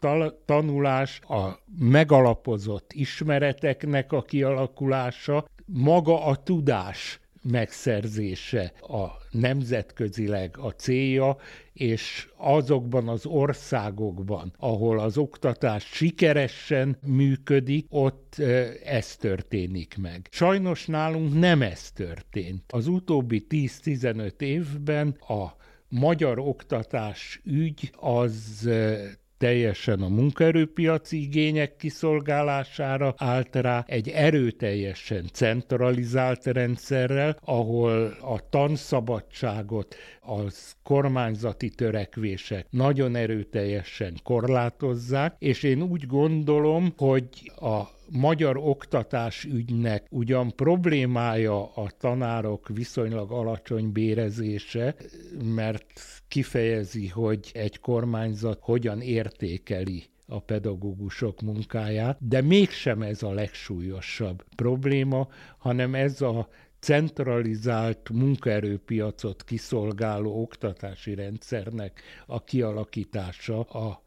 tanulás, a megalapozott ismereteknek a kialakulása, maga a tudás megszerzése a nemzetközileg a célja, és azokban az országokban, ahol az oktatás sikeresen működik, ott ez történik meg. Sajnos nálunk nem ez történt. Az utóbbi 10-15 évben a magyar oktatás ügy az teljesen a munkaerőpiaci igények kiszolgálására állt rá egy erőteljesen centralizált rendszerrel, ahol a tanszabadságot az kormányzati törekvések nagyon erőteljesen korlátozzák, és én úgy gondolom, hogy a magyar oktatás ügynek ugyan problémája a tanárok viszonylag alacsony bérezése, mert kifejezi, hogy egy kormányzat hogyan értékeli a pedagógusok munkáját, de mégsem ez a legsúlyosabb probléma, hanem ez a centralizált munkaerőpiacot kiszolgáló oktatási rendszernek a kialakítása a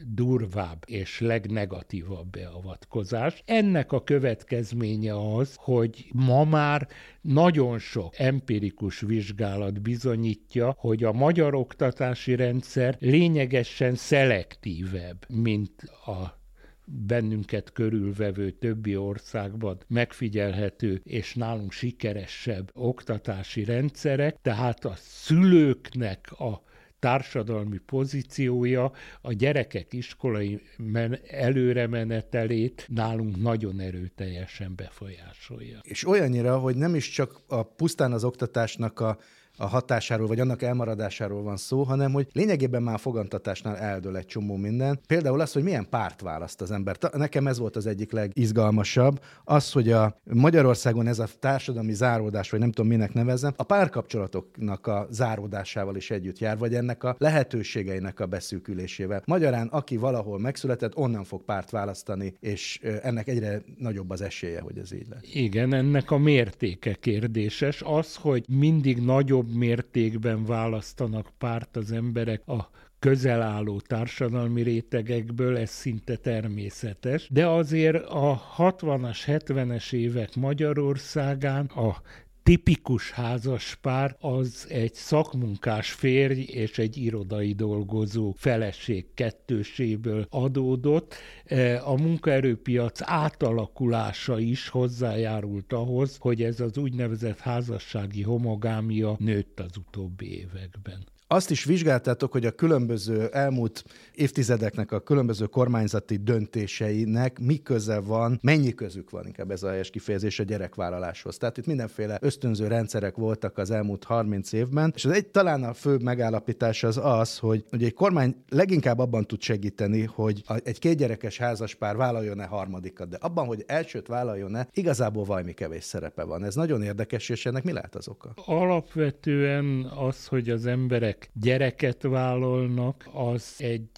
legdurvább és legnegatívabb beavatkozás. Ennek a következménye az, hogy ma már nagyon sok empirikus vizsgálat bizonyítja, hogy a magyar oktatási rendszer lényegesen szelektívebb, mint a bennünket körülvevő többi országban megfigyelhető és nálunk sikeresebb oktatási rendszerek, tehát a szülőknek a társadalmi pozíciója a gyerekek iskolai men- előremenetelét nálunk nagyon erőteljesen befolyásolja. És olyannyira, hogy nem is csak a pusztán az oktatásnak a a hatásáról, vagy annak elmaradásáról van szó, hanem hogy lényegében már a fogantatásnál eldől egy csomó minden. Például az, hogy milyen párt választ az ember. Nekem ez volt az egyik legizgalmasabb. Az, hogy a Magyarországon ez a társadalmi záródás, vagy nem tudom minek nevezem, a párkapcsolatoknak a záródásával is együtt jár, vagy ennek a lehetőségeinek a beszűkülésével. Magyarán, aki valahol megszületett, onnan fog párt választani, és ennek egyre nagyobb az esélye, hogy ez így lesz. Igen, ennek a mértéke kérdéses. Az, hogy mindig nagyobb mértékben választanak párt az emberek a közel álló társadalmi rétegekből, ez szinte természetes, de azért a 60-as, 70-es évek Magyarországán a tipikus házaspár az egy szakmunkás férj és egy irodai dolgozó feleség kettőséből adódott. E, a munkaerőpiac átalakulása is hozzájárult ahhoz, hogy ez az úgynevezett házassági homogámia nőtt az utóbbi években. Azt is vizsgáltátok, hogy a különböző elmúlt évtizedeknek a különböző kormányzati döntéseinek mi köze van, mennyi közük van, inkább ez a helyes kifejezés a gyerekvállaláshoz. Tehát itt mindenféle ösztönző rendszerek voltak az elmúlt 30 évben, és az egy talán a fő megállapítás az az, hogy, hogy egy kormány leginkább abban tud segíteni, hogy egy kétgyerekes házaspár vállaljon-e harmadikat, de abban, hogy elsőt vállaljon-e, igazából valami kevés szerepe van. Ez nagyon érdekes, és ennek mi lehet az oka? Alapvetően az, hogy az emberek gyereket vállalnak, az egy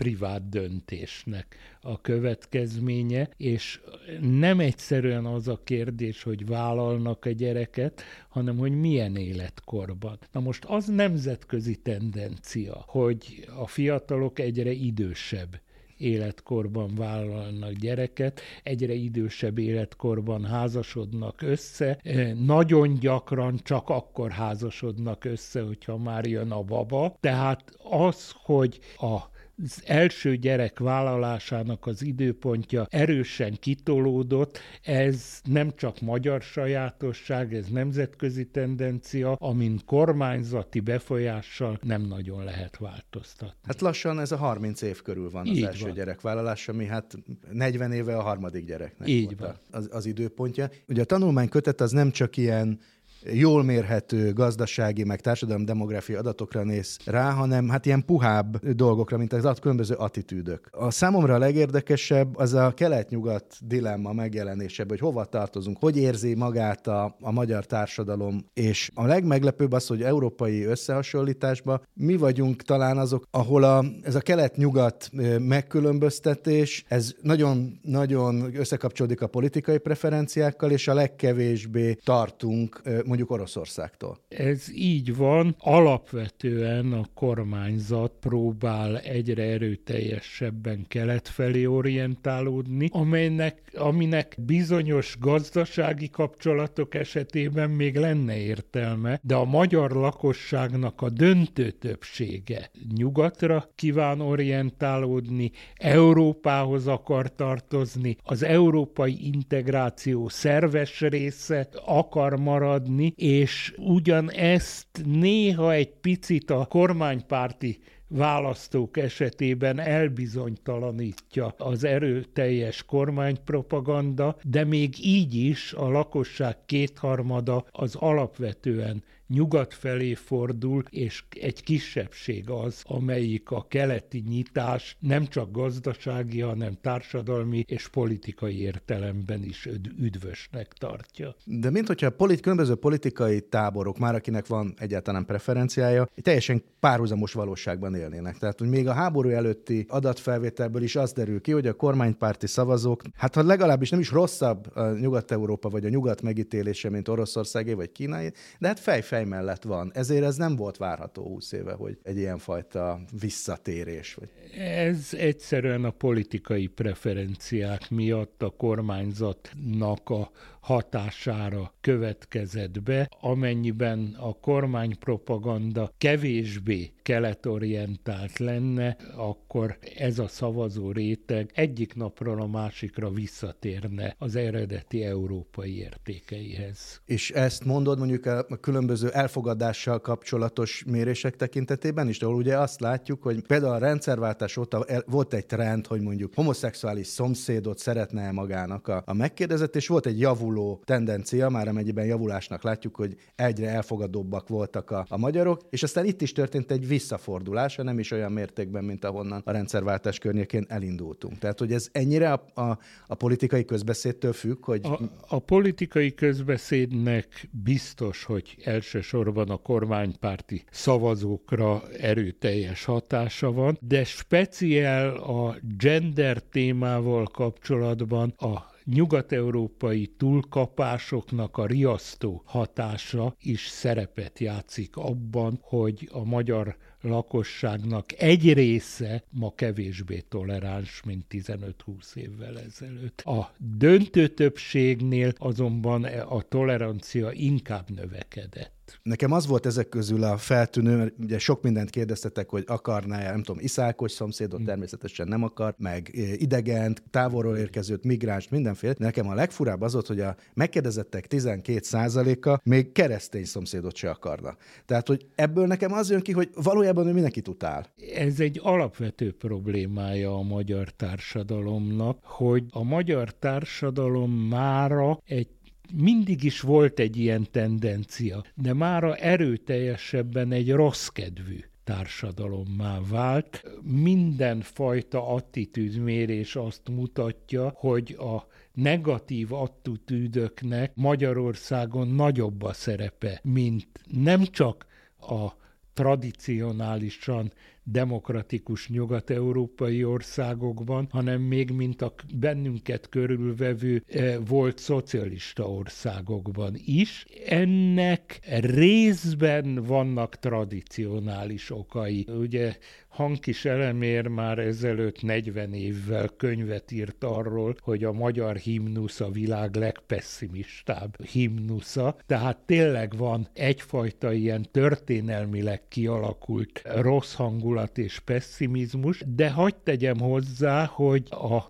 privát döntésnek a következménye, és nem egyszerűen az a kérdés, hogy vállalnak a gyereket, hanem hogy milyen életkorban. Na most az nemzetközi tendencia, hogy a fiatalok egyre idősebb életkorban vállalnak gyereket, egyre idősebb életkorban házasodnak össze, e, nagyon gyakran csak akkor házasodnak össze, hogyha már jön a baba. Tehát az, hogy a az első gyerek vállalásának az időpontja erősen kitolódott, ez nem csak magyar sajátosság, ez nemzetközi tendencia, amin kormányzati befolyással nem nagyon lehet változtatni. Hát lassan ez a 30 év körül van az Így első van. gyerekvállalás, ami hát 40 éve a harmadik gyereknek Így volt van. Az, az időpontja. Ugye a tanulmány kötet az nem csak ilyen jól mérhető gazdasági, meg társadalmi demográfiai adatokra néz rá, hanem hát ilyen puhább dolgokra, mint az különböző attitűdök. A számomra a legérdekesebb az a kelet-nyugat dilemma megjelenése, hogy hova tartozunk, hogy érzi magát a, a magyar társadalom, és a legmeglepőbb az, hogy európai összehasonlításban mi vagyunk talán azok, ahol a, ez a kelet-nyugat megkülönböztetés, ez nagyon-nagyon összekapcsolódik a politikai preferenciákkal, és a legkevésbé tartunk mondjuk Oroszországtól. Ez így van. Alapvetően a kormányzat próbál egyre erőteljesebben kelet felé orientálódni, amelynek, aminek bizonyos gazdasági kapcsolatok esetében még lenne értelme, de a magyar lakosságnak a döntő többsége nyugatra kíván orientálódni, Európához akar tartozni, az európai integráció szerves része akar maradni, és ugyanezt néha egy picit a kormánypárti választók esetében elbizonytalanítja az erőteljes kormánypropaganda, de még így is a lakosság kétharmada az alapvetően nyugat felé fordul, és egy kisebbség az, amelyik a keleti nyitás nem csak gazdasági, hanem társadalmi és politikai értelemben is üdvösnek tartja. De mint hogyha polit, különböző politikai táborok, már akinek van egyáltalán preferenciája, teljesen párhuzamos valóságban élnének. Tehát, hogy még a háború előtti adatfelvételből is az derül ki, hogy a kormánypárti szavazók, hát ha legalábbis nem is rosszabb a Nyugat-Európa vagy a nyugat megítélése, mint Oroszországé vagy Kínai, de hát fejfej fej mellett van. Ezért ez nem volt várható 20 éve, hogy egy ilyenfajta visszatérés. Vagy... Ez egyszerűen a politikai preferenciák miatt a kormányzatnak a hatására következett be, amennyiben a kormánypropaganda kevésbé keletorientált lenne, akkor ez a szavazó réteg egyik napról a másikra visszatérne az eredeti európai értékeihez. És ezt mondod mondjuk a különböző elfogadással kapcsolatos mérések tekintetében is, ahol ugye azt látjuk, hogy például a rendszerváltás óta volt egy trend, hogy mondjuk homoszexuális szomszédot szeretne magának a, a megkérdezett, és volt egy javuló tendencia, már amennyiben javulásnak látjuk, hogy egyre elfogadóbbak voltak a, a magyarok, és aztán itt is történt egy visszafordulás, nem is olyan mértékben, mint ahonnan a rendszerváltás környékén elindultunk. Tehát, hogy ez ennyire a, a, a politikai közbeszédtől függ, hogy... A, a politikai közbeszédnek biztos, hogy elsősorban a kormánypárti szavazókra erőteljes hatása van, de speciál a gender témával kapcsolatban a nyugat-európai túlkapásoknak a riasztó hatása is szerepet játszik abban, hogy a magyar lakosságnak egy része ma kevésbé toleráns, mint 15-20 évvel ezelőtt. A döntő többségnél azonban a tolerancia inkább növekedett. Nekem az volt ezek közül a feltűnő, mert ugye sok mindent kérdeztetek, hogy akarná-e, nem tudom, iszákos szomszédot, mm. természetesen nem akar, meg idegent, távolról érkezőt, migráns, mindenféle. Nekem a legfurább az volt, hogy a megkérdezettek 12%-a még keresztény szomszédot se akarna. Tehát, hogy ebből nekem az jön ki, hogy valójában ő mindenkit utál. Ez egy alapvető problémája a magyar társadalomnak, hogy a magyar társadalom mára egy mindig is volt egy ilyen tendencia, de mára erőteljesebben egy rossz kedvű társadalommá vált. Mindenfajta attitűdmérés azt mutatja, hogy a negatív attitűdöknek Magyarországon nagyobb a szerepe, mint nem csak a tradicionálisan demokratikus nyugat-európai országokban, hanem még mint a bennünket körülvevő eh, volt szocialista országokban is. Ennek részben vannak tradicionális okai. Ugye Hankis Elemér már ezelőtt 40 évvel könyvet írt arról, hogy a magyar himnusz a világ legpesszimistább himnusza, tehát tényleg van egyfajta ilyen történelmileg kialakult rossz hangulat és pessimizmus, de hagyd tegyem hozzá, hogy a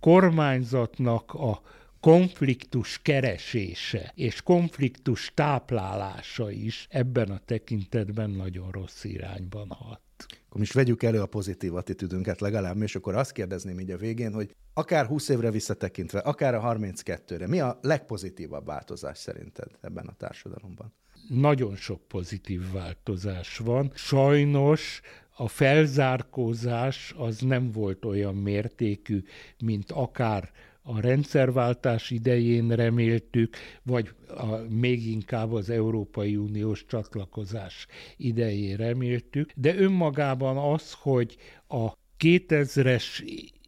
kormányzatnak a konfliktus keresése és konfliktus táplálása is ebben a tekintetben nagyon rossz irányban hat. Akkor most vegyük elő a pozitív attitűdünket legalább, és akkor azt kérdezném így a végén, hogy akár 20 évre visszatekintve, akár a 32-re, mi a legpozitívabb változás szerinted ebben a társadalomban? Nagyon sok pozitív változás van. Sajnos a felzárkózás az nem volt olyan mértékű, mint akár a rendszerváltás idején reméltük, vagy a, még inkább az Európai Uniós csatlakozás idején reméltük, de önmagában az, hogy a 2000-es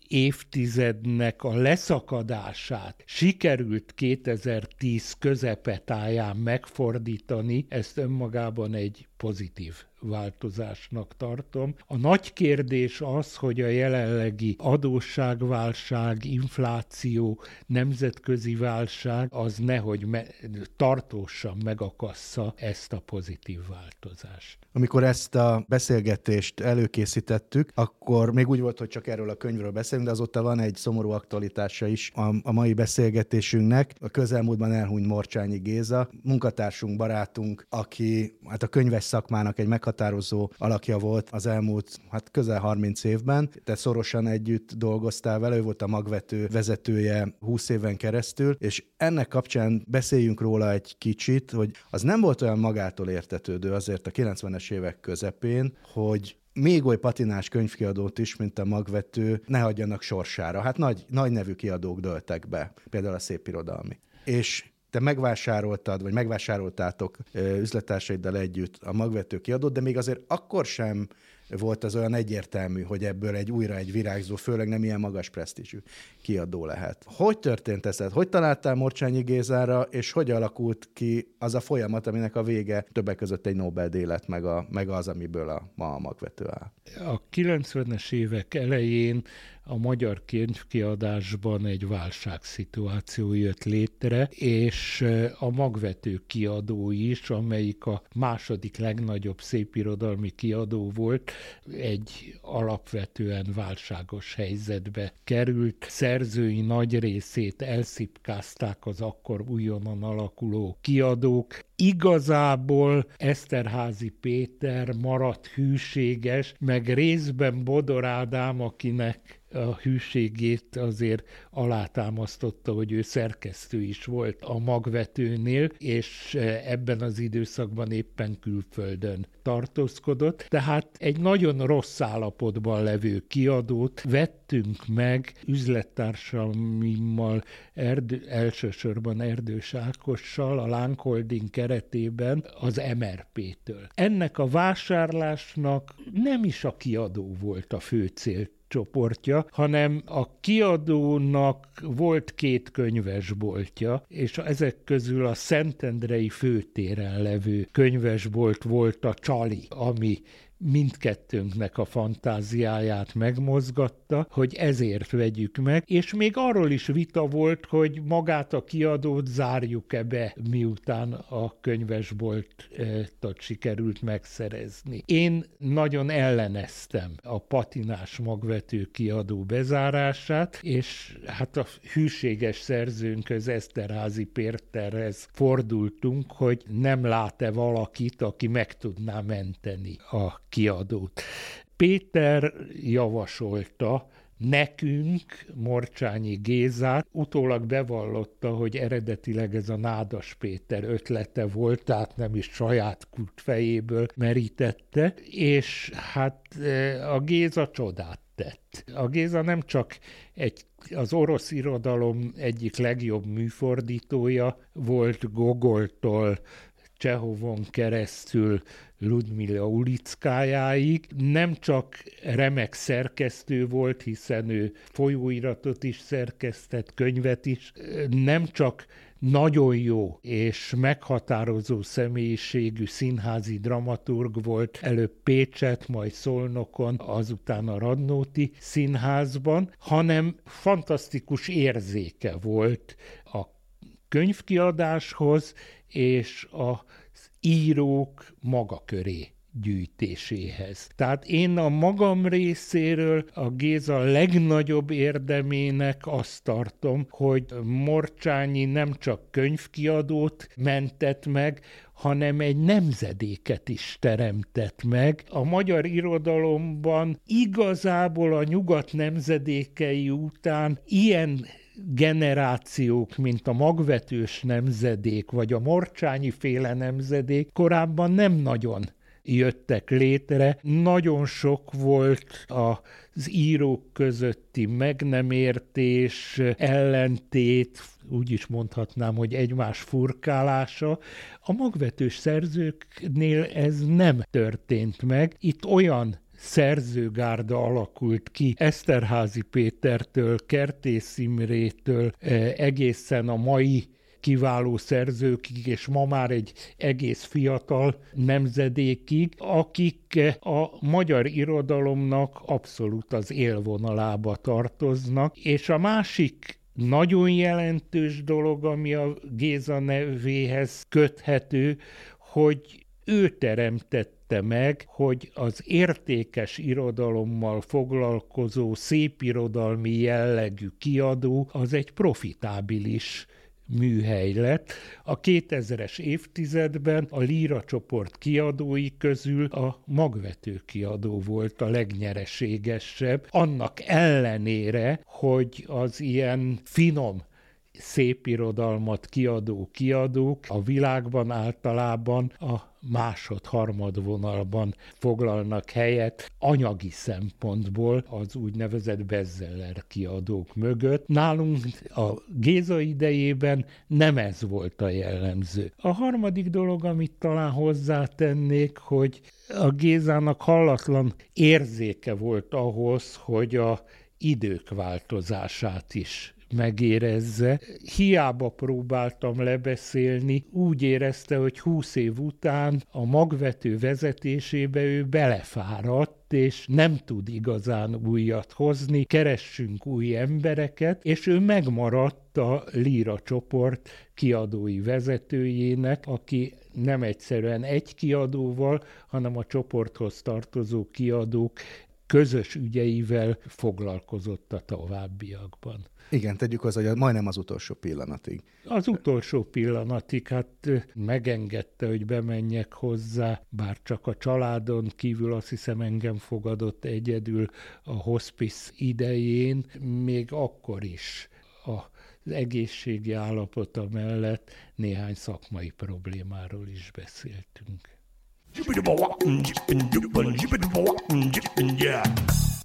évtizednek a leszakadását sikerült 2010 közepetáján megfordítani, ezt önmagában egy pozitív változásnak tartom. A nagy kérdés az, hogy a jelenlegi adósságválság, infláció, nemzetközi válság az nehogy me- tartósan megakassza ezt a pozitív változást. Amikor ezt a beszélgetést előkészítettük, akkor még úgy volt, hogy csak erről a könyvről beszélünk, de azóta van egy szomorú aktualitása is a, a mai beszélgetésünknek. A közelmúltban elhunyt Morcsányi Géza, munkatársunk, barátunk, aki hát a könyves szakmának egy meghatározó alakja volt az elmúlt hát közel 30 évben. Te szorosan együtt dolgoztál vele, ő volt a magvető vezetője 20 éven keresztül, és ennek kapcsán beszéljünk róla egy kicsit, hogy az nem volt olyan magától értetődő azért a 90-es évek közepén, hogy még oly patinás könyvkiadót is, mint a magvető, ne hagyjanak sorsára. Hát nagy, nagy nevű kiadók döltek be, például a szép irodalmi. És te megvásároltad, vagy megvásároltátok üzletársaiddal együtt a magvető kiadót, de még azért akkor sem volt az olyan egyértelmű, hogy ebből egy újra egy virágzó, főleg nem ilyen magas presztízsű kiadó lehet. Hogy történt ez? Hogy találtál Morcsányi Gézára, és hogy alakult ki az a folyamat, aminek a vége többek között egy Nobel-díj lett, meg, a, meg az, amiből a, ma a magvető áll? A 90-es évek elején a magyar könyvkiadásban egy válságszituáció jött létre, és a magvető kiadó is, amelyik a második legnagyobb szépirodalmi kiadó volt, egy alapvetően válságos helyzetbe került. Szerzői nagy részét elszipkázták az akkor újonnan alakuló kiadók, igazából Eszterházi Péter maradt hűséges, meg részben Bodor Ádám, akinek a hűségét azért alátámasztotta, hogy ő szerkesztő is volt a magvetőnél, és ebben az időszakban éppen külföldön tartózkodott. Tehát egy nagyon rossz állapotban levő kiadót vettünk meg üzlettársamimmal, Erdő, elsősorban Erdős Ákossal, a Lánk Holding keretében az MRP-től. Ennek a vásárlásnak nem is a kiadó volt a fő cél csoportja, hanem a kiadónak volt két könyvesboltja, és ezek közül a Szentendrei főtéren levő könyvesbolt volt a Csali, ami mindkettőnknek a fantáziáját megmozgatta, hogy ezért vegyük meg, és még arról is vita volt, hogy magát a kiadót zárjuk-e be, miután a könyvesboltot sikerült megszerezni. Én nagyon elleneztem a patinás magvető kiadó bezárását, és hát a hűséges szerzőnkhöz Eszterházi Péterhez fordultunk, hogy nem lát-e valakit, aki meg tudná menteni a kiadót. Péter javasolta, nekünk, Morcsányi Gézát, utólag bevallotta, hogy eredetileg ez a Nádas Péter ötlete volt, tehát nem is saját fejéből merítette, és hát e, a Géza csodát tett. A Géza nem csak egy, az orosz irodalom egyik legjobb műfordítója volt Gogoltól Csehovon keresztül Ludmila Ulickájáig. Nem csak remek szerkesztő volt, hiszen ő folyóiratot is szerkesztett, könyvet is, nem csak nagyon jó és meghatározó személyiségű színházi dramaturg volt, előbb Pécset, majd Szolnokon, azután a Radnóti színházban, hanem fantasztikus érzéke volt a könyvkiadáshoz és az írók maga köré gyűjtéséhez. Tehát én a magam részéről a Géza legnagyobb érdemének azt tartom, hogy Morcsányi nem csak könyvkiadót mentett meg, hanem egy nemzedéket is teremtett meg. A magyar irodalomban igazából a nyugat nemzedékei után ilyen generációk, mint a magvetős nemzedék, vagy a morcsányi féle nemzedék korábban nem nagyon jöttek létre. Nagyon sok volt az írók közötti meg nem értés, ellentét, úgy is mondhatnám, hogy egymás furkálása. A magvetős szerzőknél ez nem történt meg. Itt olyan szerzőgárda alakult ki Eszterházi Pétertől, Kertész Imrétől eh, egészen a mai kiváló szerzőkig, és ma már egy egész fiatal nemzedékig, akik a magyar irodalomnak abszolút az élvonalába tartoznak, és a másik nagyon jelentős dolog, ami a Géza nevéhez köthető, hogy ő teremtette meg, hogy az értékes irodalommal foglalkozó szépirodalmi jellegű kiadó az egy profitábilis műhely lett. A 2000-es évtizedben a Líra csoport kiadói közül a magvető kiadó volt a legnyereségesebb, annak ellenére, hogy az ilyen finom szép irodalmat kiadó kiadók a világban általában a másod-harmad vonalban foglalnak helyet anyagi szempontból az úgynevezett bestseller kiadók mögött. Nálunk a Géza idejében nem ez volt a jellemző. A harmadik dolog, amit talán hozzátennék, hogy a Gézának hallatlan érzéke volt ahhoz, hogy a idők változását is megérezze. Hiába próbáltam lebeszélni, úgy érezte, hogy húsz év után a magvető vezetésébe ő belefáradt, és nem tud igazán újat hozni, keressünk új embereket, és ő megmaradt a Líra csoport kiadói vezetőjének, aki nem egyszerűen egy kiadóval, hanem a csoporthoz tartozó kiadók közös ügyeivel foglalkozott a továbbiakban. Igen, tegyük hozzá, hogy majdnem az utolsó pillanatig. Az utolsó pillanatig, hát megengedte, hogy bemenjek hozzá, bár csak a családon kívül azt hiszem engem fogadott egyedül a hospice idején, még akkor is az egészségi állapota mellett néhány szakmai problémáról is beszéltünk.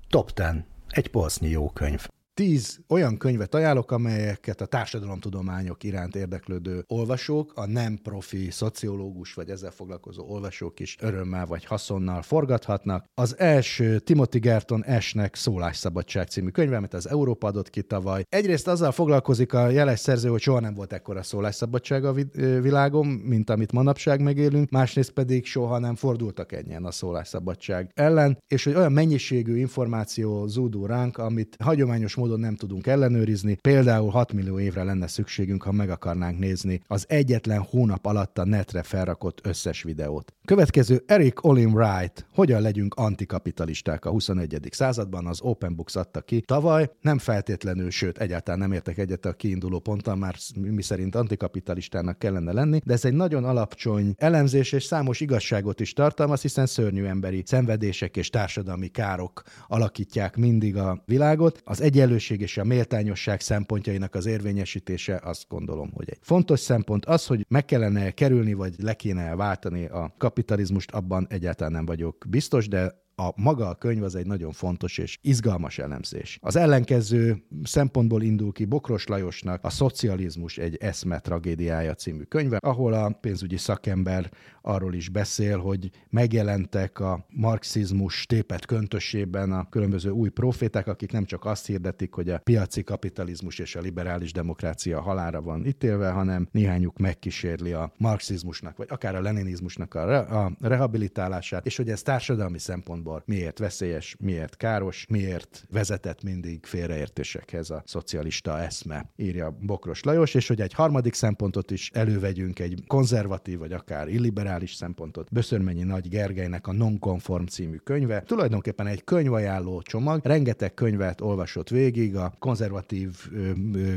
Top 10. Egy polsznyi jó könyv tíz olyan könyvet ajánlok, amelyeket a társadalomtudományok iránt érdeklődő olvasók, a nem profi szociológus vagy ezzel foglalkozó olvasók is örömmel vagy haszonnal forgathatnak. Az első Timothy Gerton Esnek Szólásszabadság című könyve, amit az Európa adott ki tavaly. Egyrészt azzal foglalkozik a jeles szerző, hogy soha nem volt ekkora szólásszabadság a világon, mint amit manapság megélünk, másrészt pedig soha nem fordultak ennyien a szólásszabadság ellen, és hogy olyan mennyiségű információ zúdul ránk, amit hagyományos módon nem tudunk ellenőrizni. Például 6 millió évre lenne szükségünk, ha meg akarnánk nézni az egyetlen hónap alatt a netre felrakott összes videót. Következő Eric Olin Wright, hogyan legyünk antikapitalisták a 21. században, az Open Books adta ki. Tavaly nem feltétlenül, sőt, egyáltalán nem értek egyet a kiinduló ponttal, már mi szerint antikapitalistának kellene lenni, de ez egy nagyon alapcsony elemzés és számos igazságot is tartalmaz, hiszen szörnyű emberi szenvedések és társadalmi károk alakítják mindig a világot. Az egyenlő egyenlőség és a méltányosság szempontjainak az érvényesítése azt gondolom, hogy egy fontos szempont. Az, hogy meg kellene kerülni, vagy le kéne váltani a kapitalizmust, abban egyáltalán nem vagyok biztos, de a maga a könyv az egy nagyon fontos és izgalmas elemzés. Az ellenkező szempontból indul ki Bokros Lajosnak a Szocializmus egy eszme tragédiája című könyve, ahol a pénzügyi szakember arról is beszél, hogy megjelentek a marxizmus tépet köntösében a különböző új proféták, akik nem csak azt hirdetik, hogy a piaci kapitalizmus és a liberális demokrácia halára van ítélve, hanem néhányuk megkísérli a marxizmusnak, vagy akár a leninizmusnak a, re- a rehabilitálását, és hogy ez társadalmi szempont szempontból miért veszélyes, miért káros, miért vezetett mindig félreértésekhez a szocialista eszme, írja Bokros Lajos, és hogy egy harmadik szempontot is elővegyünk, egy konzervatív vagy akár illiberális szempontot, Böszörmennyi Nagy Gergelynek a Nonconform című könyve. Tulajdonképpen egy könyvajánló csomag, rengeteg könyvet olvasott végig, a konzervatív ö, ö,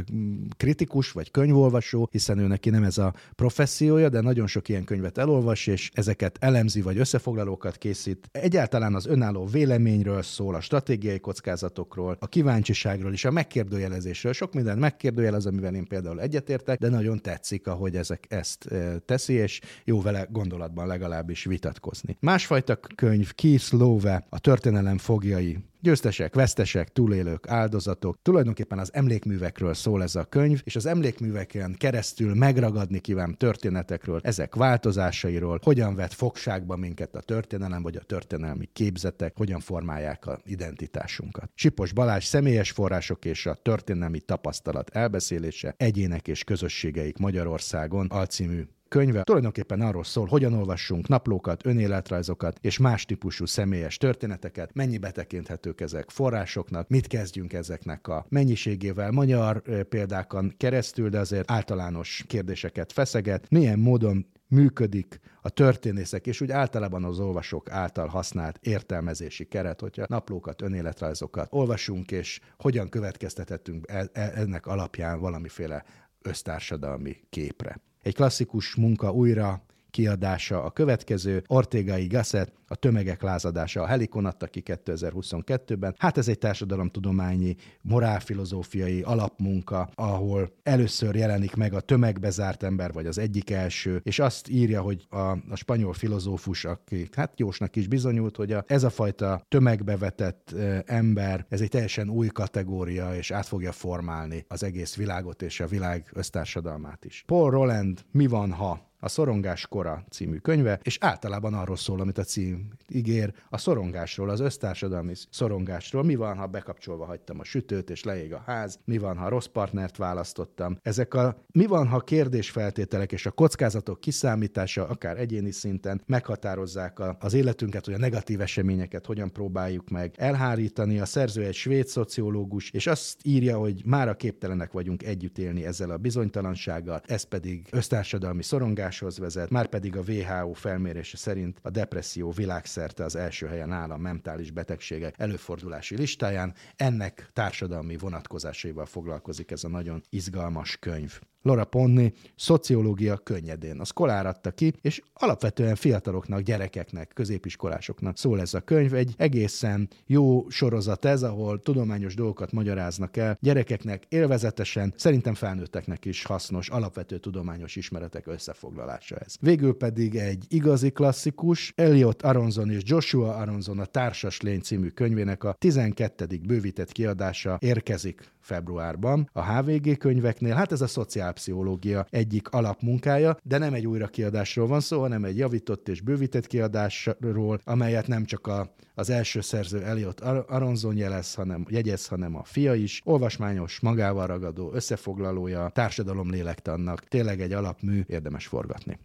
kritikus vagy könyvolvasó, hiszen ő neki nem ez a professziója, de nagyon sok ilyen könyvet elolvas, és ezeket elemzi, vagy összefoglalókat készít. Egyáltalán az önálló véleményről szól, a stratégiai kockázatokról, a kíváncsiságról és a megkérdőjelezésről. Sok mindent megkérdőjelez, amivel én például egyetértek, de nagyon tetszik, ahogy ezek ezt teszi, és jó vele gondolatban legalábbis vitatkozni. Másfajta könyv Keith Lowe, a történelem fogjai Győztesek, vesztesek, túlélők, áldozatok. Tulajdonképpen az emlékművekről szól ez a könyv, és az emlékműveken keresztül megragadni kíván történetekről, ezek változásairól, hogyan vett fogságba minket a történelem, vagy a történelmi képzetek, hogyan formálják a identitásunkat. Sipos Balázs személyes források és a történelmi tapasztalat elbeszélése, egyének és közösségeik Magyarországon alcímű könyve tulajdonképpen arról szól, hogyan olvassunk naplókat, önéletrajzokat és más típusú személyes történeteket, mennyibe tekinthetők ezek forrásoknak, mit kezdjünk ezeknek a mennyiségével, magyar példákon keresztül, de azért általános kérdéseket feszeget, milyen módon működik a történészek, és úgy általában az olvasók által használt értelmezési keret, hogyha naplókat, önéletrajzokat olvasunk, és hogyan következtethetünk e, e, ennek alapján valamiféle össztársadalmi képre. Egy klasszikus munka újra kiadása a következő, Ortegai Gasset, a tömegek lázadása, a Helikon adta ki 2022-ben. Hát ez egy társadalomtudományi, morálfilozófiai alapmunka, ahol először jelenik meg a tömegbe zárt ember, vagy az egyik első, és azt írja, hogy a, a spanyol filozófus, aki hát jósnak is bizonyult, hogy a, ez a fajta tömegbe vetett e, ember, ez egy teljesen új kategória, és át fogja formálni az egész világot és a világ össztársadalmát is. Paul Roland, mi van, ha a Szorongás kora című könyve, és általában arról szól, amit a cím ígér, a szorongásról, az össztársadalmi szorongásról. Mi van, ha bekapcsolva hagytam a sütőt, és leég a ház? Mi van, ha rossz partnert választottam? Ezek a mi van, ha kérdésfeltételek és a kockázatok kiszámítása, akár egyéni szinten meghatározzák a, az életünket, hogy a negatív eseményeket hogyan próbáljuk meg elhárítani. A szerző egy svéd szociológus, és azt írja, hogy mára képtelenek vagyunk együtt élni ezzel a bizonytalansággal, ez pedig össztársadalmi szorongás, kínzáshoz vezet, már pedig a WHO felmérése szerint a depresszió világszerte az első helyen áll a mentális betegségek előfordulási listáján. Ennek társadalmi vonatkozásaival foglalkozik ez a nagyon izgalmas könyv. Laura Ponni szociológia könnyedén. Az Kolár adta ki, és alapvetően fiataloknak, gyerekeknek, középiskolásoknak szól ez a könyv. Egy egészen jó sorozat ez, ahol tudományos dolgokat magyaráznak el gyerekeknek élvezetesen, szerintem felnőtteknek is hasznos, alapvető tudományos ismeretek összefoglalása ez. Végül pedig egy igazi klasszikus, Elliot Aronson és Joshua Aronson a Társas Lény című könyvének a 12. bővített kiadása érkezik februárban a HVG könyveknél. Hát ez a szociálpszichológia egyik alapmunkája, de nem egy újrakiadásról van szó, hanem egy javított és bővített kiadásról, amelyet nem csak a, az első szerző Eliot Aronzon jelez, hanem, jegyez, hanem a fia is. Olvasmányos, magával ragadó összefoglalója, társadalom lélektannak, tényleg egy alapmű, érdemes forgatni.